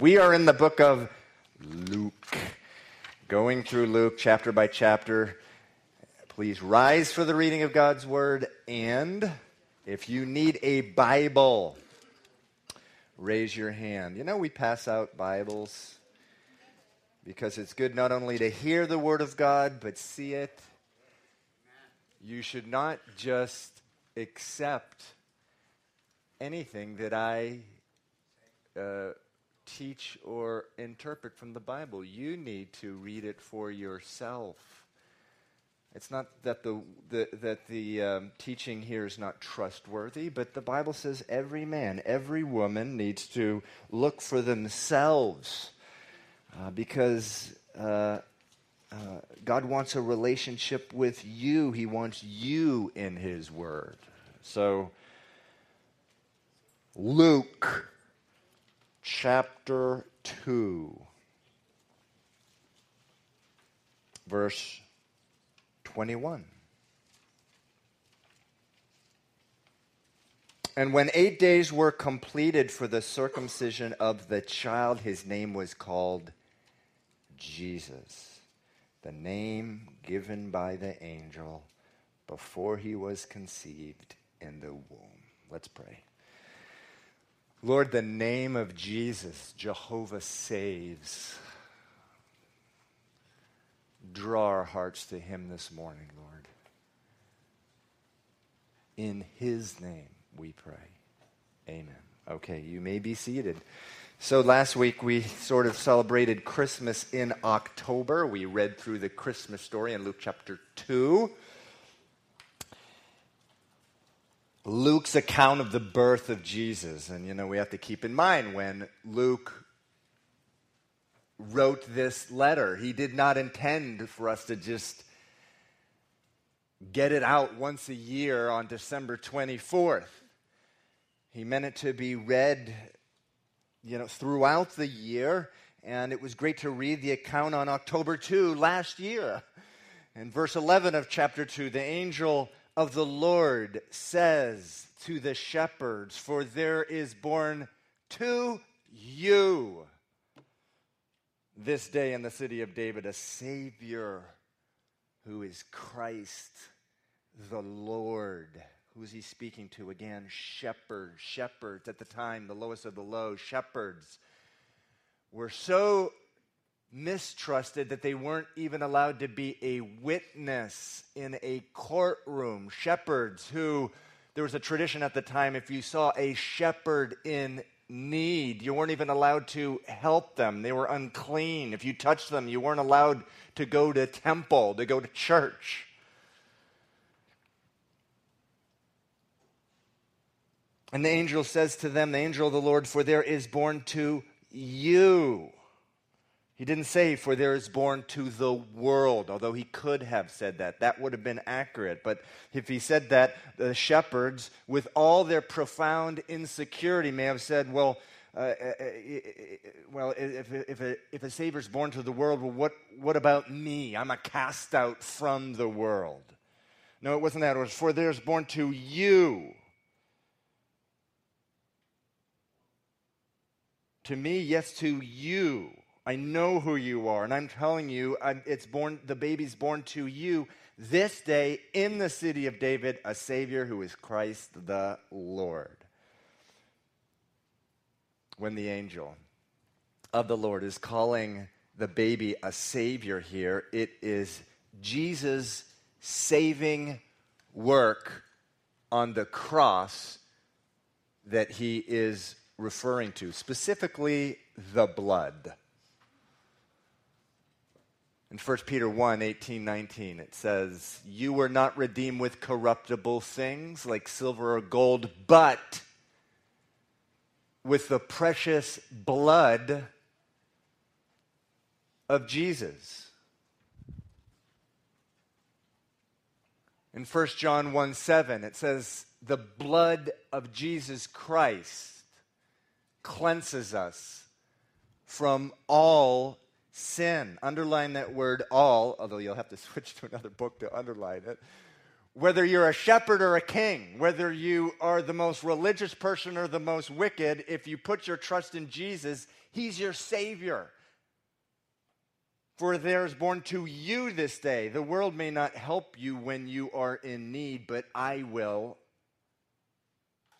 We are in the book of Luke, going through Luke chapter by chapter. Please rise for the reading of God's word. And if you need a Bible, raise your hand. You know, we pass out Bibles because it's good not only to hear the word of God, but see it. You should not just accept anything that I uh, teach or interpret from the Bible. You need to read it for yourself. It's not that the, the that the um, teaching here is not trustworthy, but the Bible says every man, every woman needs to look for themselves uh, because uh, uh, God wants a relationship with you. He wants you in His Word. So, Luke chapter 2, verse 21. And when eight days were completed for the circumcision of the child, his name was called Jesus, the name given by the angel before he was conceived in the womb. Let's pray. Lord, the name of Jesus, Jehovah saves. Draw our hearts to him this morning, Lord. In his name we pray. Amen. Okay, you may be seated. So last week we sort of celebrated Christmas in October. We read through the Christmas story in Luke chapter 2. Luke's account of the birth of Jesus. And, you know, we have to keep in mind when Luke wrote this letter, he did not intend for us to just get it out once a year on December 24th. He meant it to be read, you know, throughout the year. And it was great to read the account on October 2 last year. In verse 11 of chapter 2, the angel of the Lord says to the shepherds, For there is born to you this day in the city of David a Savior who is Christ the Lord. Who is he speaking to? Again, shepherds. Shepherds at the time, the lowest of the low. Shepherds were so mistrusted that they weren't even allowed to be a witness in a courtroom. Shepherds who, there was a tradition at the time, if you saw a shepherd in need, you weren't even allowed to help them. They were unclean. If you touched them, you weren't allowed to go to temple, to go to church. And the angel says to them, the angel of the Lord, for there is born to you he didn't say, for there is born to the world, although he could have said that. That would have been accurate. But if he said that, the shepherds, with all their profound insecurity, may have said, well, uh, uh, uh, well, if, if, a, if a Savior is born to the world, well, what, what about me? I'm a cast out from the world. No, it wasn't that. It was, for there is born to you. To me, yes, to you I know who you are, and I'm telling you, uh, it's born. The baby's born to you this day in the city of David, a Savior who is Christ the Lord. When the angel of the Lord is calling the baby a Savior here, it is Jesus' saving work on the cross that he is referring to, specifically the blood. In 1 Peter 1 18, 19, it says, You were not redeemed with corruptible things like silver or gold, but with the precious blood of Jesus. In 1 John 1 7, it says, The blood of Jesus Christ cleanses us from all sin. Underline that word all, although you'll have to switch to another book to underline it. Whether you're a shepherd or a king, whether you are the most religious person or the most wicked, if you put your trust in Jesus, He's your Savior. For there is born to you this day. The world may not help you when you are in need, but I will,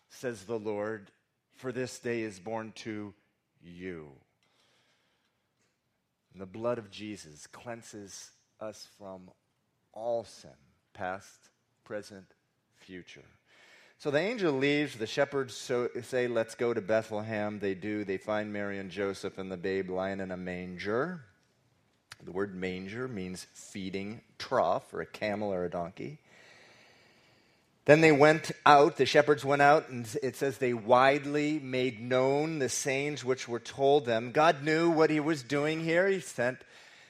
says the Lord, for this day is born to you. And the blood of Jesus cleanses us from all sin, past, present, future. So the angel leaves. The shepherds so, say, Let's go to Bethlehem. They do. They find Mary and Joseph and the babe lying in a manger. The word manger means feeding trough for a camel or a donkey. Then they went out, the shepherds went out, and it says they widely made known the sayings which were told them. God knew what he was doing here. He sent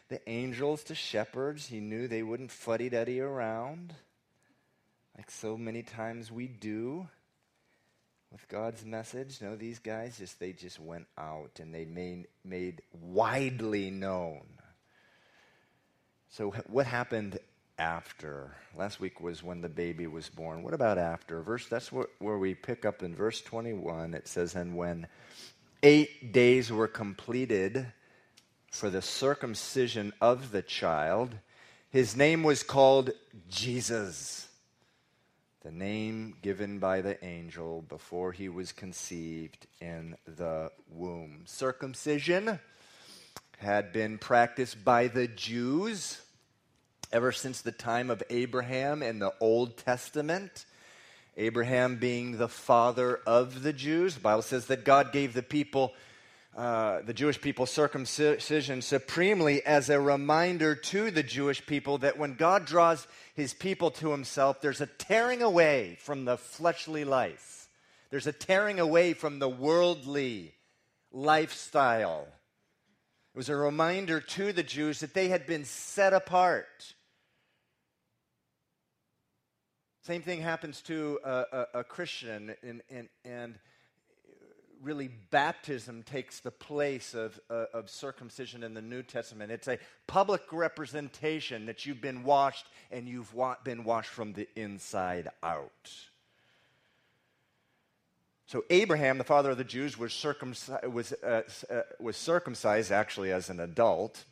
the angels to shepherds. He knew they wouldn't fuddy duddy around like so many times we do with God's message. No, these guys just they just went out and they made made widely known. So what happened after? Last week was when the baby was born. What about after? Verse that's where we pick up in verse 21. It says and when 8 days were completed for the circumcision of the child, his name was called Jesus the name given by the angel before he was conceived in the womb. Circumcision had been practiced by the Jews ever since the time of Abraham in the Old Testament. Abraham being the father of the Jews. The Bible says that God gave the people uh, the Jewish people circumcision supremely as a reminder to the Jewish people that when God draws his people to himself, there's a tearing away from the fleshly life, there's a tearing away from the worldly lifestyle. It was a reminder to the Jews that they had been set apart. Same thing happens to a, a, a Christian, and, and, and really baptism takes the place of, uh, of circumcision in the New Testament. It's a public representation that you've been washed and you've wa- been washed from the inside out. So Abraham, the father of the Jews, was, was, uh, uh, was circumcised actually as an adult.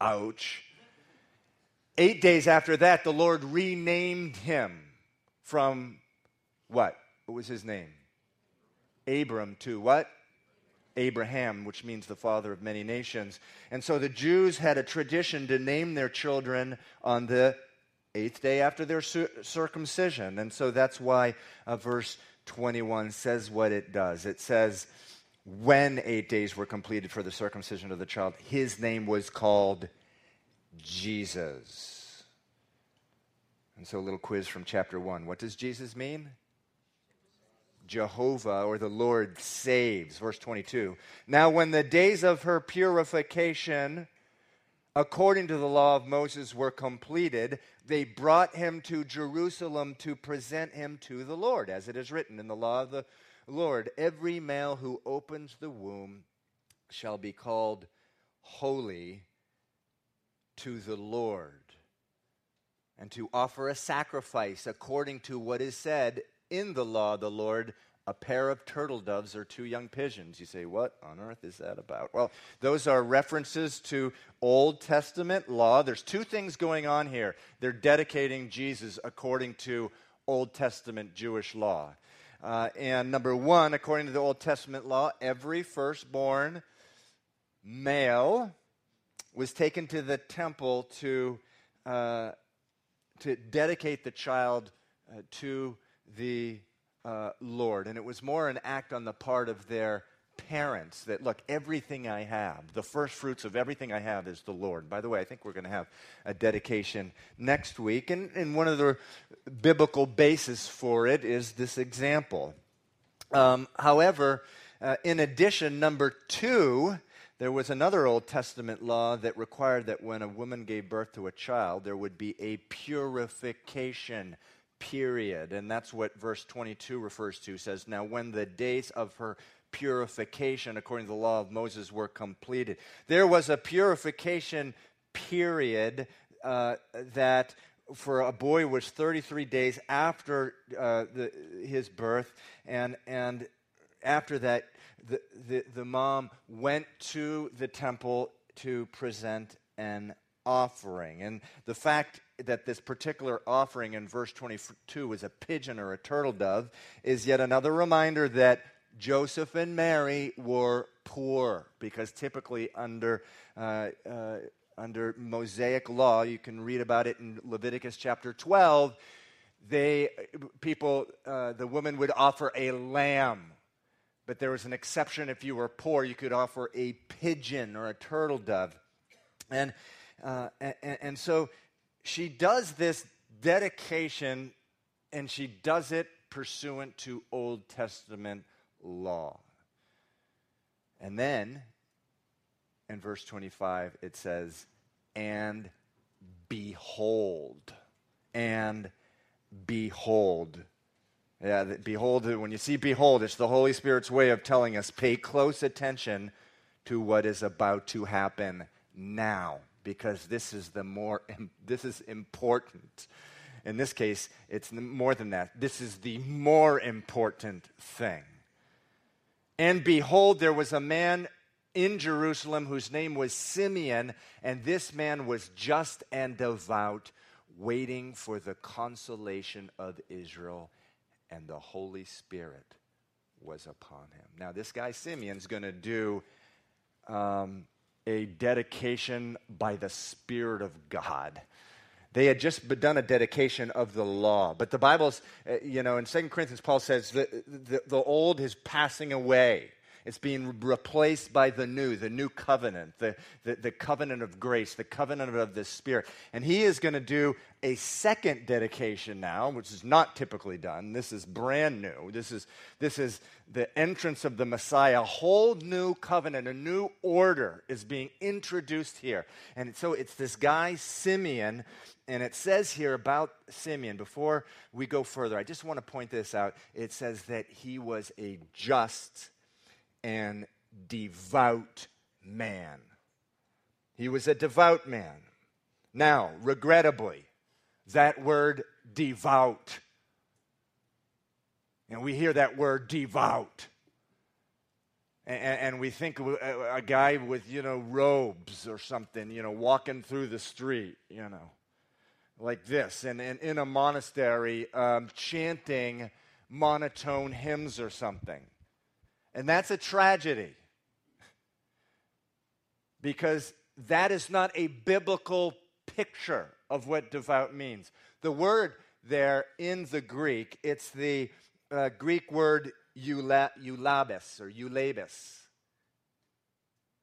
Ouch. Eight days after that, the Lord renamed him from what? What was his name? Abram to what? Abraham, which means the father of many nations. And so the Jews had a tradition to name their children on the eighth day after their circumcision. And so that's why uh, verse 21 says what it does. It says, when eight days were completed for the circumcision of the child, his name was called Jesus. And so, a little quiz from chapter 1. What does Jesus mean? Jehovah or the Lord saves. Verse 22. Now, when the days of her purification, according to the law of Moses, were completed, they brought him to Jerusalem to present him to the Lord, as it is written in the law of the Lord every male who opens the womb shall be called holy to the Lord. And to offer a sacrifice according to what is said in the law of the Lord a pair of turtle doves or two young pigeons. You say, what on earth is that about? Well, those are references to Old Testament law. There's two things going on here. They're dedicating Jesus according to Old Testament Jewish law. Uh, and number one, according to the Old Testament law, every firstborn male was taken to the temple to, uh, to dedicate the child uh, to the uh, Lord. And it was more an act on the part of their parents that, look, everything I have, the first fruits of everything I have is the Lord. By the way, I think we're going to have a dedication next week. And, and one of the biblical basis for it is this example. Um, however, uh, in addition, number two, there was another Old Testament law that required that when a woman gave birth to a child, there would be a purification period. And that's what verse 22 refers to. says, Now, when the days of her purification, according to the law of Moses, were completed, there was a purification period uh, that for a boy was 33 days after uh, the, his birth, and, and after that, the, the, the mom went to the temple to present an offering. And the fact that this particular offering in verse 22 was a pigeon or a turtle dove is yet another reminder that Joseph and Mary were poor because typically under uh, uh, under Mosaic law, you can read about it in Leviticus chapter 12. They people uh, the woman would offer a lamb, but there was an exception if you were poor, you could offer a pigeon or a turtle dove, and uh, and, and so she does this dedication, and she does it pursuant to Old Testament law. And then in verse 25, it says, And behold, and behold. Yeah, behold, when you see behold, it's the Holy Spirit's way of telling us pay close attention to what is about to happen now because this is the more this is important. In this case it's more than that. This is the more important thing. And behold there was a man in Jerusalem whose name was Simeon and this man was just and devout waiting for the consolation of Israel and the Holy Spirit was upon him now this guy Simeon's going to do um, a dedication by the Spirit of God. They had just done a dedication of the law. But the Bible's, uh, you know, in 2 Corinthians, Paul says that the, the old is passing away. It's being replaced by the new, the new covenant, the, the, the, covenant of grace, the covenant of the Spirit. And he is going to do a second dedication now, which is not typically done. This is brand new. This is, this is the entrance of the Messiah. A whole new covenant, a new order is being introduced here. And so it's this guy, Simeon, and it says here about Simeon, before we go further, I just want to point this out. It says that he was a just and devout man. He was a devout man. Now, regrettably, that word devout, and we hear that word devout. And, and, we think a, a guy with, you know, robes or something, you know, walking through the street, you know, like this, and, and in a monastery um, chanting monotone hymns or something. And that's a tragedy because that is not a biblical picture of what devout means. The word there in the Greek, it's the uh, Greek word eulabis or eulabis.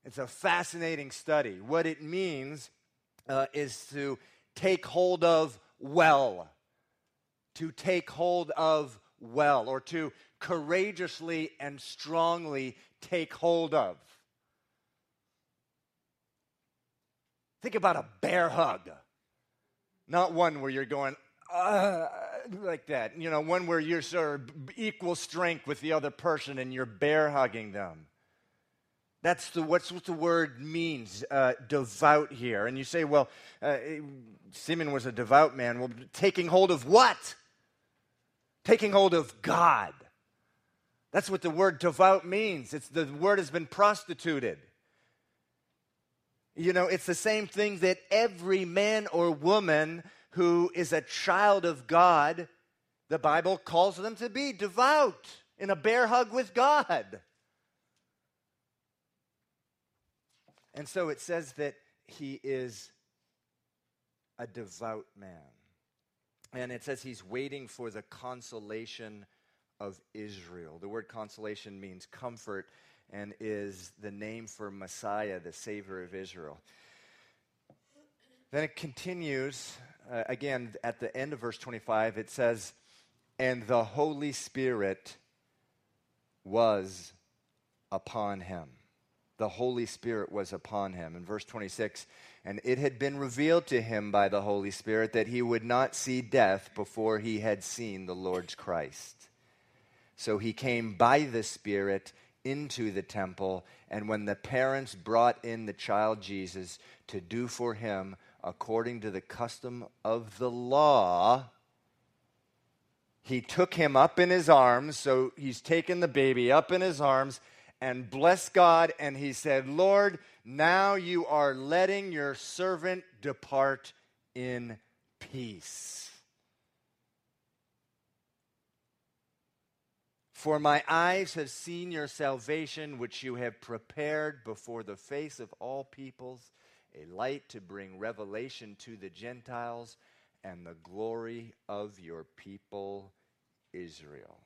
It's a fascinating study. What it means uh, is to take hold of well, to take hold of well, or to courageously and strongly take hold of. Think about a bear hug, not one where you're going, uh, like that. You know, one where you're sort of equal strength with the other person and you're bear hugging them. That's the, what's what the word means, uh, devout here. And you say, well, uh, Simeon was a devout man. Well, taking hold of what? Taking hold of God. That's what the word devout means. It's the word has been prostituted. You know, it's the same thing that every man or woman who is a child of God, the Bible calls them to be devout in a bear hug with God. And so it says that he is a devout man. And it says he's waiting for the consolation of Israel. The word consolation means comfort and is the name for Messiah, the Savior of Israel. Then it continues, uh, again, at the end of verse 25, it says, And the Holy Spirit was upon him. The Holy Spirit was upon him. In verse 26, and it had been revealed to him by the Holy Spirit that he would not see death before he had seen the Lord's Christ. So he came by the Spirit into the temple, and when the parents brought in the child Jesus to do for him according to the custom of the law, he took him up in his arms. So he's taken the baby up in his arms, and blessed God, and he said, Lord, now you are letting your servant depart in peace. For my eyes have seen your salvation, which you have prepared before the face of all peoples, a light to bring revelation to the Gentiles and the glory of your people Israel.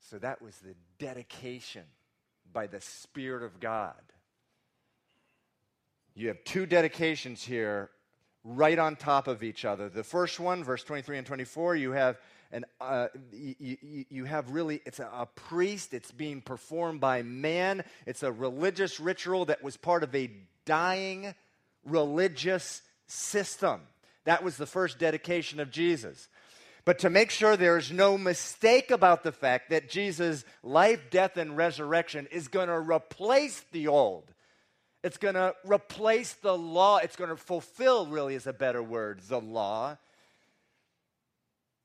So that was the dedication by the Spirit of God. You have two dedications here right on top of each other. The first one, verse 23 and 24, you have an uh, you, you, have really it's a, a priest it's being performed by man it's a religious ritual that was part of a dying religious system that was the first dedication of jesus but to make sure there's no mistake about the fact that Jesus' life, death, and resurrection is going to replace the old. It's going to replace the law. It's going to fulfill, really, is a better word, the law.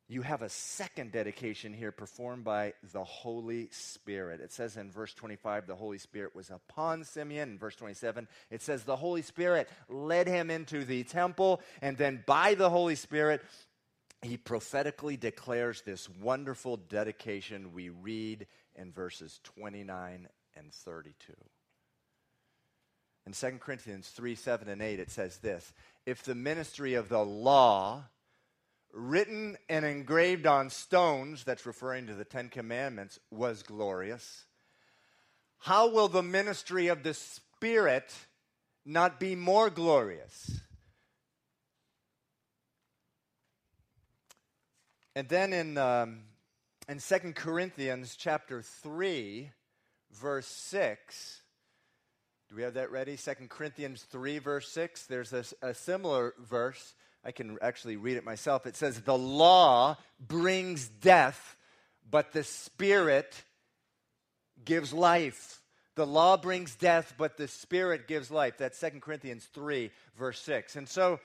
You have a second dedication here performed by the Holy Spirit. It says in verse 25, the Holy Spirit was upon Simeon. In verse 27, it says the Holy Spirit led him into the temple, and then by the Holy Spirit, he prophetically declares this wonderful dedication we read in verses 29 and 32. In 2 Corinthians 3 7 and 8, it says this If the ministry of the law, written and engraved on stones, that's referring to the Ten Commandments, was glorious, how will the ministry of the Spirit not be more glorious? And then in, um, in 2 Corinthians chapter 3, verse 6, do we have that ready? 2 Corinthians 3, verse 6. There's a, a similar verse. I can actually read it myself. It says, The law brings death, but the Spirit gives life. The law brings death, but the Spirit gives life. That's 2 Corinthians 3, verse 6. And so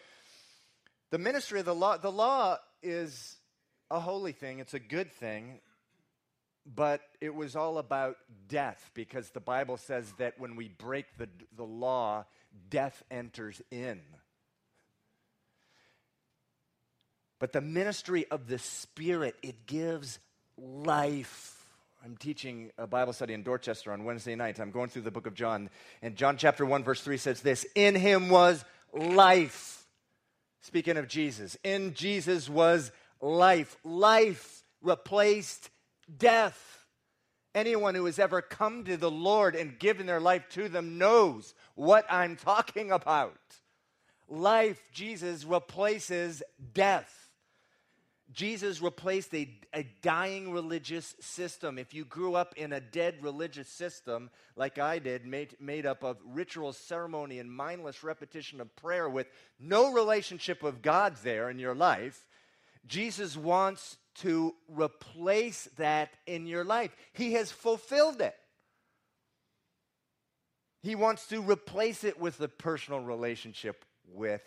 the ministry of the law, the law is a holy thing, it's a good thing, but it was all about death because the Bible says that when we break the, the law, death enters in. But the ministry of the Spirit, it gives life. I'm teaching a Bible study in Dorchester on Wednesday night. I'm going through the book of John. And John chapter 1, verse 3 says this In him was life. Speaking of Jesus, in Jesus was life. Life replaced death. Anyone who has ever come to the Lord and given their life to them knows what I'm talking about. Life, Jesus replaces death. Jesus replaced a, a dying religious system. If you grew up in a dead religious system, like I did, made, made up of ritual ceremony and mindless repetition of prayer with no relationship with God there in your life, Jesus wants to replace that in your life. He has fulfilled it. He wants to replace it with a personal relationship with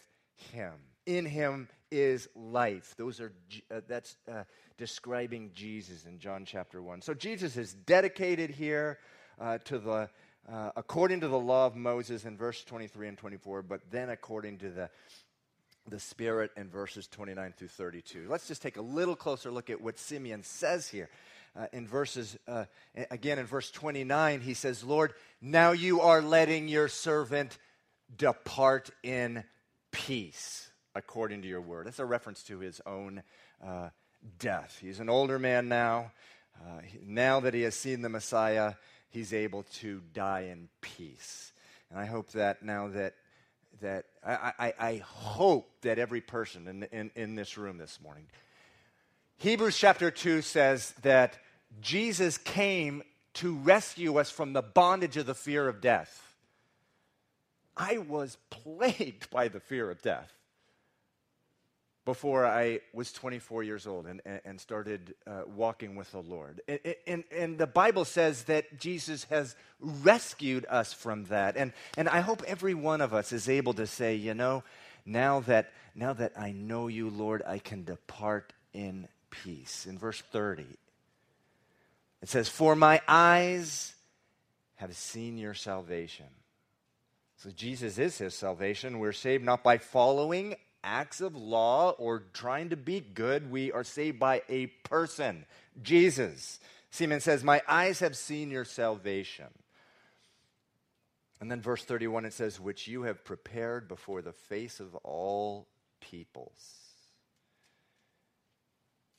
Him. In Him is life. Those are uh, that's uh, describing Jesus in John chapter one. So Jesus is dedicated here uh, to the uh, according to the law of Moses in verse 23 and 24, but then according to the the Spirit in verses 29 through 32. Let's just take a little closer look at what Simeon says here. Uh, in verses, uh, again in verse 29, he says, Lord, now you are letting your servant depart in peace according to your word. That's a reference to his own uh, death. He's an older man now. Uh, now that he has seen the Messiah, he's able to die in peace. And I hope that now that that I, I, I hope that every person in, in, in this room this morning, Hebrews chapter 2 says that Jesus came to rescue us from the bondage of the fear of death. I was plagued by the fear of death before I was 24 years old and, and started uh, walking with the Lord. And, and, and, the Bible says that Jesus has rescued us from that. And, and I hope every one of us is able to say, you know, now that, now that I know you, Lord, I can depart in peace. In verse 30, It says, For my eyes have seen your salvation. So Jesus is his salvation. We're saved not by following acts of law or trying to be good. We are saved by a person, Jesus. Simeon says, My eyes have seen your salvation. And then verse 31 it says, Which you have prepared before the face of all peoples.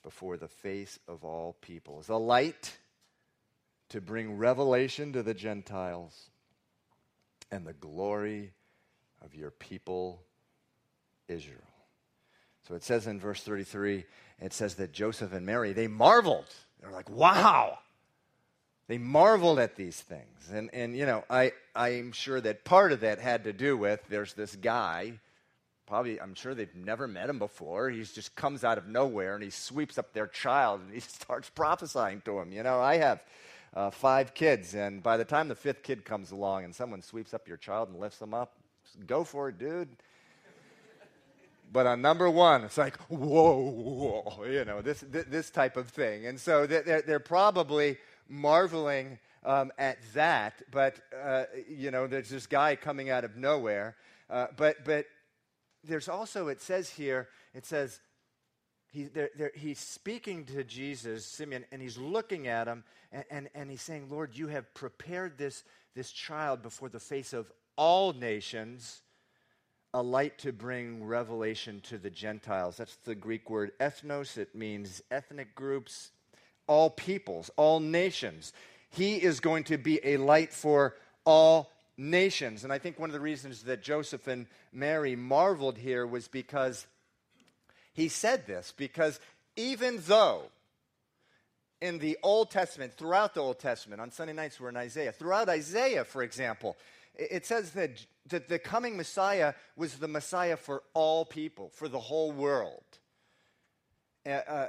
Before the face of all peoples. A light to bring revelation to the Gentiles and the glory of your people Israel. So it says in verse 33, it says that Joseph and Mary, they marveled. They're like, wow. They marveled at these things. And, and you know, I, I'm sure that part of that had to do with there's this guy, probably, I'm sure they've never met him before. He just comes out of nowhere and he sweeps up their child and he starts prophesying to him. You know, I have uh, five kids, and by the time the fifth kid comes along and someone sweeps up your child and lifts them up, go for it, dude. But on number one, it's like, whoa, whoa you know, this, this type of thing. And so they're, they're probably marveling um, at that. But, uh, you know, there's this guy coming out of nowhere. Uh, but, but there's also, it says here, it says, he, they're, they're, he's speaking to Jesus, Simeon, and he's looking at him, and, and, and he's saying, Lord, you have prepared this, this child before the face of all nations a light to bring revelation to the Gentiles. That's the Greek word ethnos. It means ethnic groups, all peoples, all nations. He is going to be a light for all nations. And I think one of the reasons that Joseph and Mary marveled here was because he said this, because even though in the Old Testament, throughout the Old Testament, on Sunday nights we're in Isaiah, throughout Isaiah, for example, it says that, that the coming Messiah was the Messiah for all people, for the whole world. Uh, uh,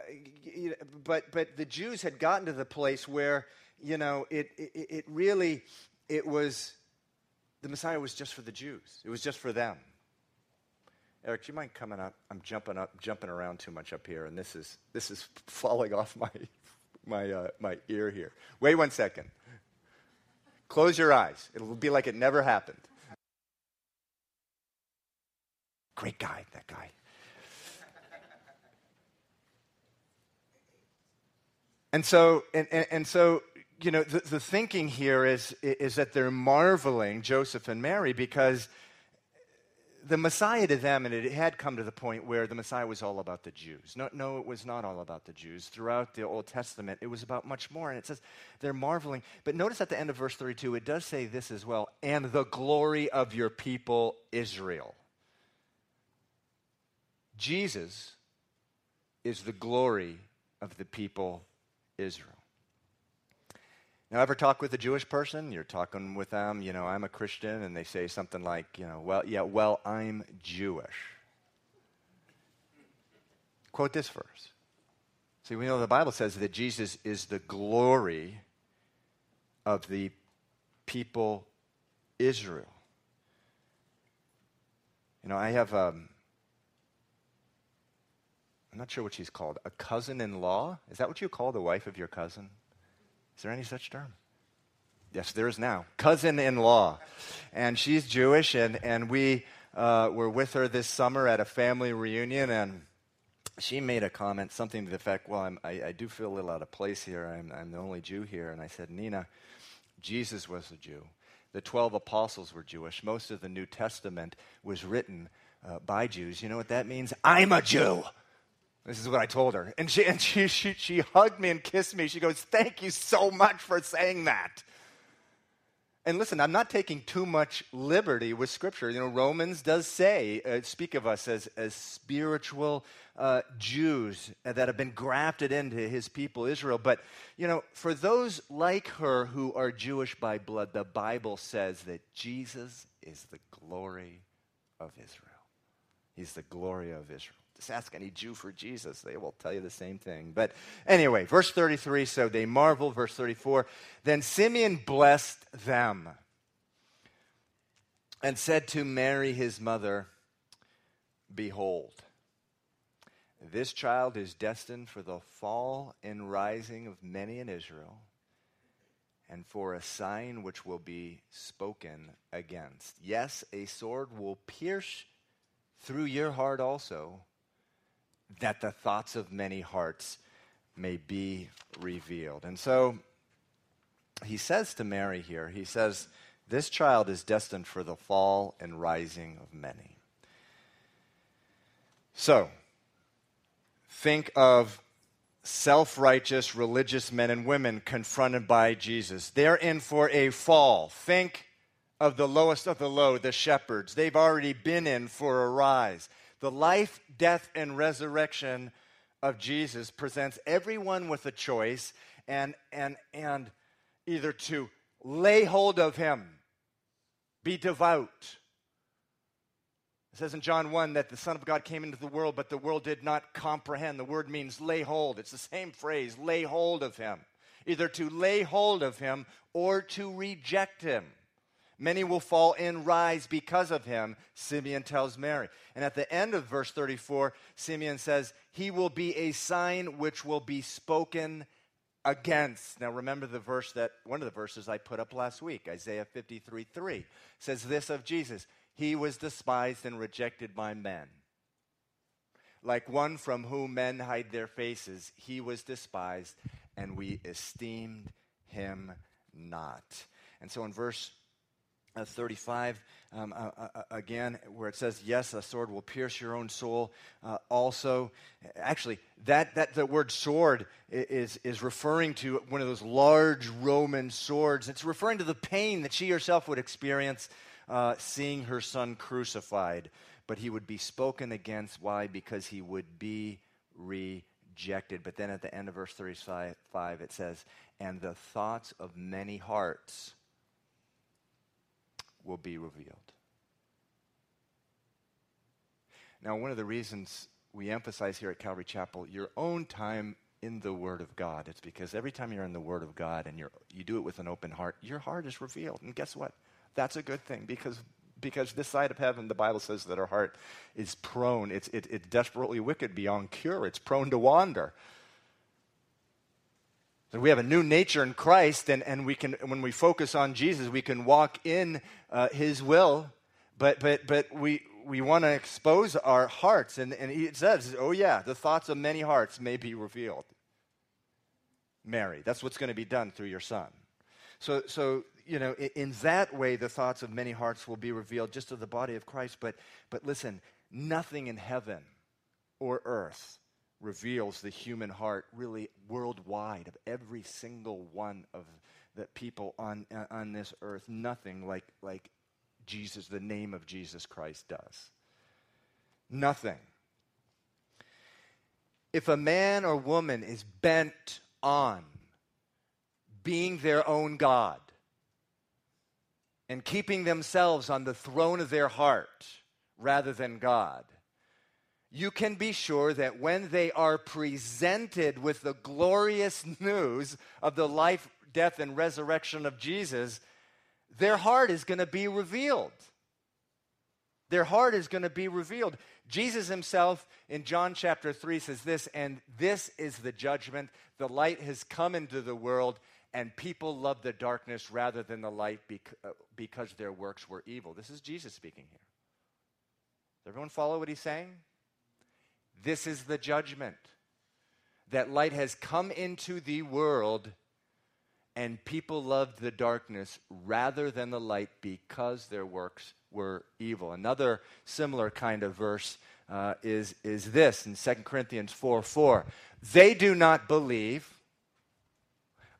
but, but the Jews had gotten to the place where, you know, it, it, it really, it was, the Messiah was just for the Jews. It was just for them. Eric, do you mind coming up? I'm jumping up, jumping around too much up here, and this is this is falling off my my uh, my ear here. Wait one second. Close your eyes. It'll be like it never happened. Great guy, that guy. and so, and, and, and, so, you know, the, the thinking here is, is that they're marveling, Joseph and Mary, because the Messiah to them, and it had come to the point where the Messiah was all about the Jews. No, no, it was not all about the Jews. Throughout the Old Testament, it was about much more. And it says they're marveling. But notice at the end of verse 32, it does say this as well and the glory of your people, Israel. Jesus is the glory of the people, Israel. Now, ever talk with a Jewish person? You're talking with them, you know, I'm a Christian, and they say something like, you know, well, yeah, well, I'm Jewish. Quote this verse. See, we know the Bible says that Jesus is the glory of the people Israel. You know, I have, um, I'm not sure what she's called, a cousin in law. Is that what you call the wife of your cousin? Is there any such term? Yes, there is now. Cousin in law. And she's Jewish, and, and we uh, were with her this summer at a family reunion, and she made a comment, something to the effect, Well, I, I do feel a little out of place here. I'm, I'm the only Jew here. And I said, Nina, Jesus was a Jew. The 12 apostles were Jewish. Most of the New Testament was written uh, by Jews. You know what that means? I'm a Jew. This is what I told her. And, she, and she, she, she hugged me and kissed me. She goes, Thank you so much for saying that. And listen, I'm not taking too much liberty with Scripture. You know, Romans does say, uh, speak of us as, as spiritual uh, Jews that have been grafted into his people, Israel. But, you know, for those like her who are Jewish by blood, the Bible says that Jesus is the glory of Israel. He's the glory of Israel. Just ask any Jew for Jesus. They will tell you the same thing. But anyway, verse 33 so they marvel. Verse 34 Then Simeon blessed them and said to Mary, his mother, Behold, this child is destined for the fall and rising of many in Israel, and for a sign which will be spoken against. Yes, a sword will pierce through your heart also, that the thoughts of many hearts may be revealed. And so he says to Mary here, he says, This child is destined for the fall and rising of many. So, think of self righteous religious men and women confronted by Jesus. They're in for a fall. Think of the lowest of the low, the shepherds. They've already been in for a rise. The life, death, and resurrection of Jesus presents everyone with a choice and, and, and either to lay hold of him, be devout, it says in John 1 that the Son of God came into the world, but the world did not comprehend. The word means lay hold. It's the same phrase, lay hold of him. Either to lay hold of him or to reject him. Many will fall and rise because of him, Simeon tells Mary. And at the end of verse 34, Simeon says, He will be a sign which will be spoken against. Now remember the verse that, one of the verses I put up last week, Isaiah 53 3, says this of Jesus he was despised and rejected by men. Like one from whom men hide their faces, he was despised, and we esteemed him not. And so in verse uh, 35, um, uh, uh, uh, again, where it says, Yes, a sword will pierce your own soul. Uh, also, actually, that, that the word sword is, is referring to one of those large Roman swords. It's referring to the pain that she herself would experience seeing her son crucified, but he would be spoken against. Why? Because he would be rejected. But then at the end of verse 35, it says, And the thoughts of many hearts will be revealed. Now, one of the reasons we emphasize here at Calvary Chapel your own time in the Word of God. It's because every time you're in the Word of God and you're, you do it with an open heart, your heart is revealed. And guess what? That's a good thing because, because this side of heaven, the Bible says that our heart is prone, it's, it, it's desperately wicked beyond cure, it's prone to wander. So we have a new nature in Christ, and, and we can, when we focus on Jesus, we can walk in uh, His will, but, but, but we, we want to expose our hearts. And, and it says, oh, yeah, the thoughts of many hearts may be revealed. Mary, that's what's going to be done through your son. So, so you know, in, in that way, the thoughts of many hearts will be revealed just to the body of Christ. But, but listen, nothing in heaven or earth reveals the human heart really worldwide of every single one of the people on, uh, on this earth. Nothing like, like Jesus, the name of Jesus Christ does. Nothing. If a man or woman is bent on being their own God and keeping themselves on the throne of their heart rather than God, you can be sure that when they are presented with the glorious news of the life, death, and resurrection of Jesus, their heart is going to be revealed. Their heart is going to be revealed. Jesus himself in John chapter 3 says this, and this is the judgment. The light has come into the world, and people love the darkness rather than the light uh, because their works were evil. This is Jesus speaking here. Does everyone follow what he's saying? This is the judgment. That light has come into the world, and people loved the darkness rather than the light because their works were evil. Another similar kind of verse uh, is, is this in 2 Corinthians 4 4. They do not believe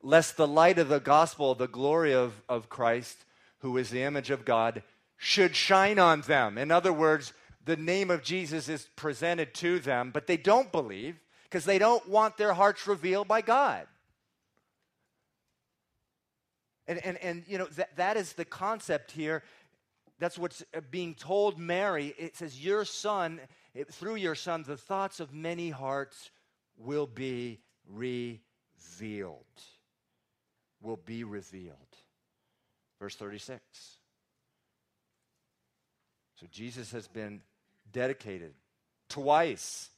lest the light of the gospel, the glory of, of Christ, who is the image of God, should shine on them. In other words, the name of Jesus is presented to them, but they don't believe because they don't want their hearts revealed by God. And, and, and you know, that, that is the concept here. That's what's uh, being told Mary. It says, Your son, it, through your son, the thoughts of many hearts will be revealed will be revealed. Verse 36. So Jesus has been dedicated twice.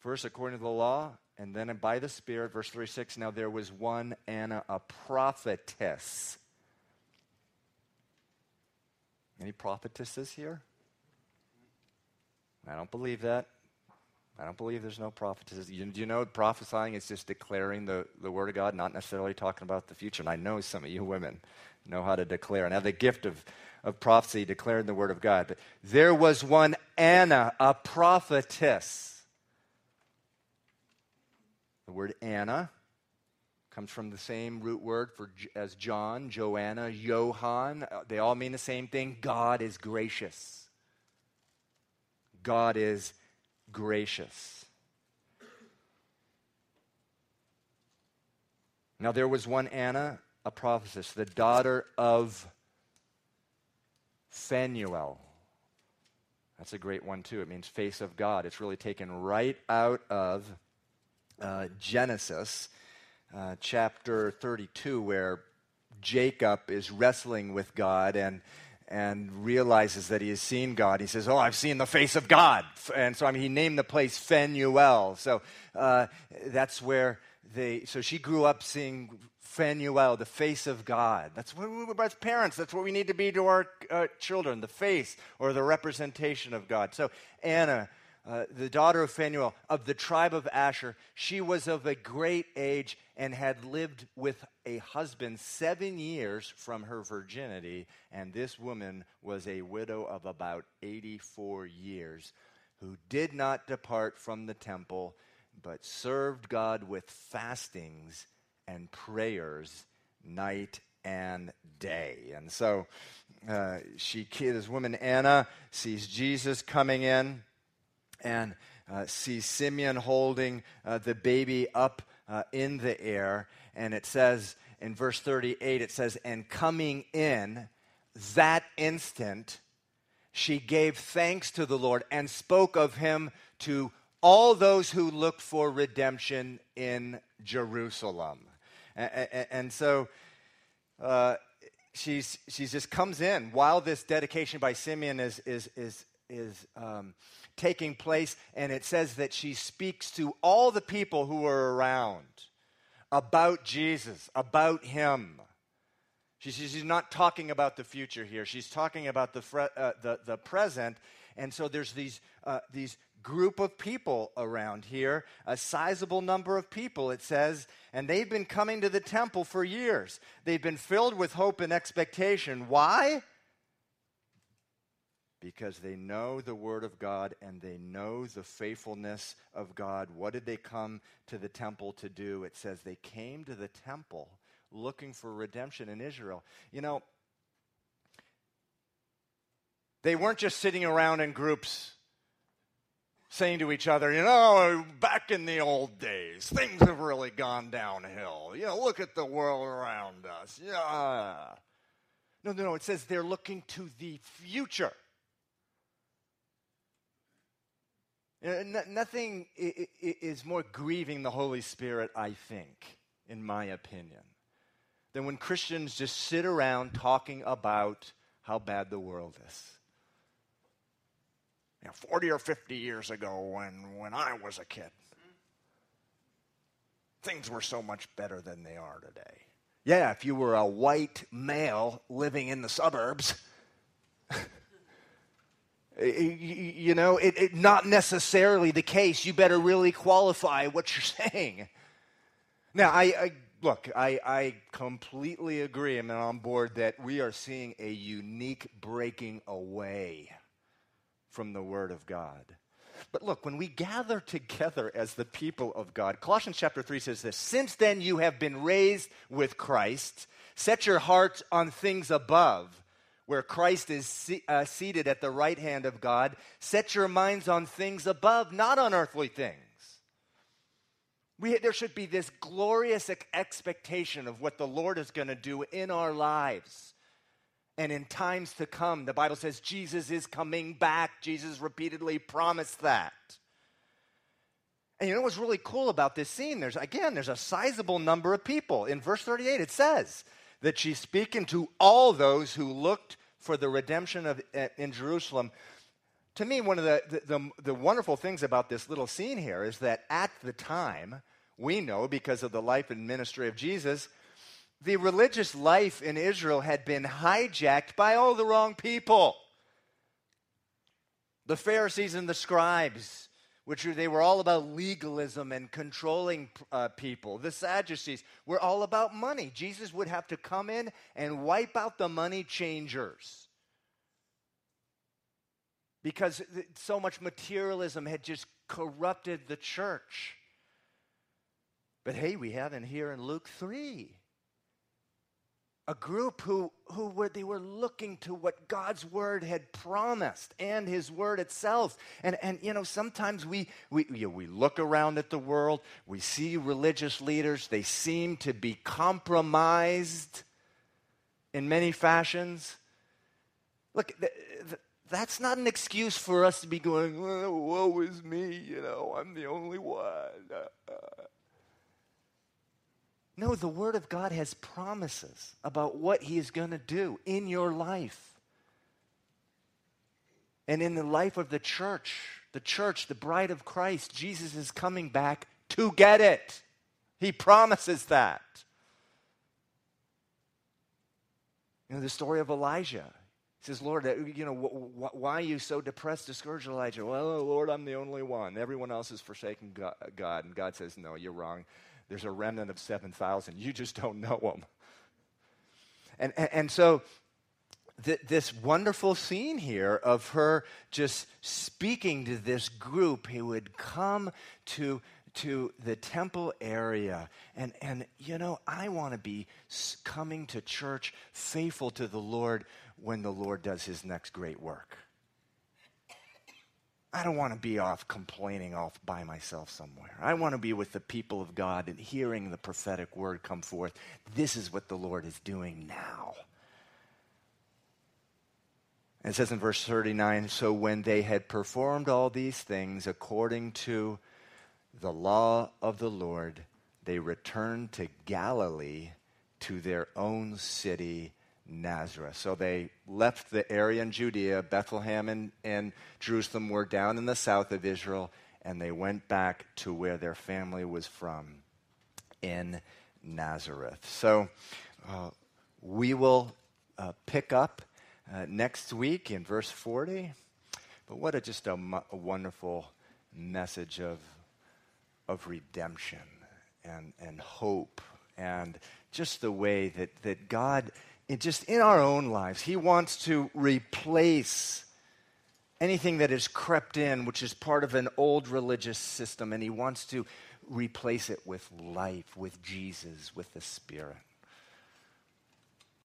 First, according to the law, And then by the Spirit, verse 36, now there was one Anna, a prophetess. Any prophetesses here? I don't believe that. I don't believe there's no prophetesses. You, you know, prophesying is just declaring the, the word of God, not necessarily talking about the future. And I know some of you women know how to declare and have the gift of, of prophecy, declaring the word of God. But there was one Anna, a prophetess. The word Anna comes from the same root word for, as John, Joanna, Johann. Uh, they all mean the same thing God is gracious. God is gracious. Now, there was one Anna, a prophetess, the daughter of Phanuel. That's a great one, too. It means face of God. It's really taken right out of uh, Genesis uh, chapter 32, where Jacob is wrestling with God and and realizes that he has seen God. He says, Oh, I've seen the face of God. And so I mean, he named the place Phanuel. So uh, that's where they, so she grew up seeing Phanuel, the face of God. That's what we, as parents, that's what we need to be to our uh, children, the face or the representation of God. So Anna, uh, the daughter of Phanuel of the tribe of Asher, she was of a great age and had lived with a husband seven years from her virginity. And this woman was a widow of about 84 years who did not depart from the temple, but served God with fastings and prayers night and day. And so uh, she, this woman Anna sees Jesus coming in and uh, sees Simeon holding uh, the baby up uh, in the air. And it says in verse 38, it says, And coming in that instant, she gave thanks to the Lord and spoke of him to all those who looked for redemption in Jerusalem. And, and so uh, she's, she's just comes in while this dedication by Simeon is, is, is, is um, taking place, and it says that she speaks to all the people who are around about Jesus, about Him. she's not talking about the future here. She's talking about the, uh, the, the present. And so there's these, uh, these group of people around here, a sizable number of people, it says, and they've been coming to the temple for years. They've been filled with hope and expectation. Why? because they know the Word of God and they know the faithfulness of God. What did they come to the temple to do? It says they came to the temple looking for redemption in Israel. You know, they weren't just sitting around in groups saying to each other, you know, back in the old days, things have really gone downhill. You know, look at the world around us. Yeah. No, no, no. It says they're looking to the future. nothing is more grieving the Holy Spirit, I think, in my opinion, than when Christians just sit around talking about how bad the world is. You know, 40 or 50 years ago, when, when I was a kid, things were so much better than they are today. Yeah, if you were a white male living in the suburbs. You know, it, it, not necessarily the case. You better really qualify what you're saying. Now, I, I look, I, I completely agree. And I'm on board that we are seeing a unique breaking away from the Word of God. But look, when we gather together as the people of God, Colossians chapter 3 says this Since then you have been raised with Christ, set your hearts on things above where Christ is se- uh, seated at the right hand of God. Set your minds on things above, not on earthly things. We, there should be this glorious expectation of what the Lord is going to do in our lives and in times to come. The Bible says Jesus is coming back. Jesus repeatedly promised that. And you know what's really cool about this scene? There's again, there's a sizable number of people. In verse 38, it says that she's speaking to all those who looked for the redemption of eh, in Jerusalem. To me, one of the, the, the, the wonderful things about this little scene here is that at the time, we know because of the life and ministry of Jesus, the religious life in Israel had been hijacked by all the wrong people. The Pharisees and the scribes, which they were all about legalism and controlling uh, people. The Sadducees were all about money. Jesus would have to come in and wipe out the money changers because so much materialism had just corrupted the church. But hey, we have in here in Luke 3 a group who, who were, they were looking to what God's word had promised and his word itself. And, and you know, sometimes we, we, you know, we look around at the world, we see religious leaders, they seem to be compromised in many fashions. Look, the, the, that's not an excuse for us to be going, oh, woe is me, you know, I'm the only one. Uh, uh. No, the Word of God has promises about what He is going to do in your life and in the life of the church. The church, the bride of Christ, Jesus is coming back to get it. He promises that. You know, the story of Elijah. He says, Lord, uh, you know, wh- wh- why are you so depressed, discouraged, Elijah? Well, Lord, I'm the only one. Everyone else is forsaken God. And God says, No, you're wrong. There's a remnant of 7,000. You just don't know them. And, and, and so, th- this wonderful scene here of her just speaking to this group who would come to to the temple area and and you know i want to be coming to church faithful to the lord when the lord does his next great work I don't want to be off complaining off by myself somewhere. I want to be with the people of God and hearing the prophetic word come forth. This is what the Lord is doing now. And it says in verse 39 So when they had performed all these things according to the law of the Lord, they returned to Galilee to their own city Nazareth. So they left the area in Judea, Bethlehem and, and Jerusalem were down in the south of Israel, and they went back to where their family was from in Nazareth. So uh, we will uh, pick up uh, next week in verse 40. But what a just a, a wonderful message of, of redemption and, and hope and just the way that, that God just in our own lives, He wants to replace anything that has crept in, which is part of an old religious system, and He wants to replace it with life, with Jesus, with the Spirit.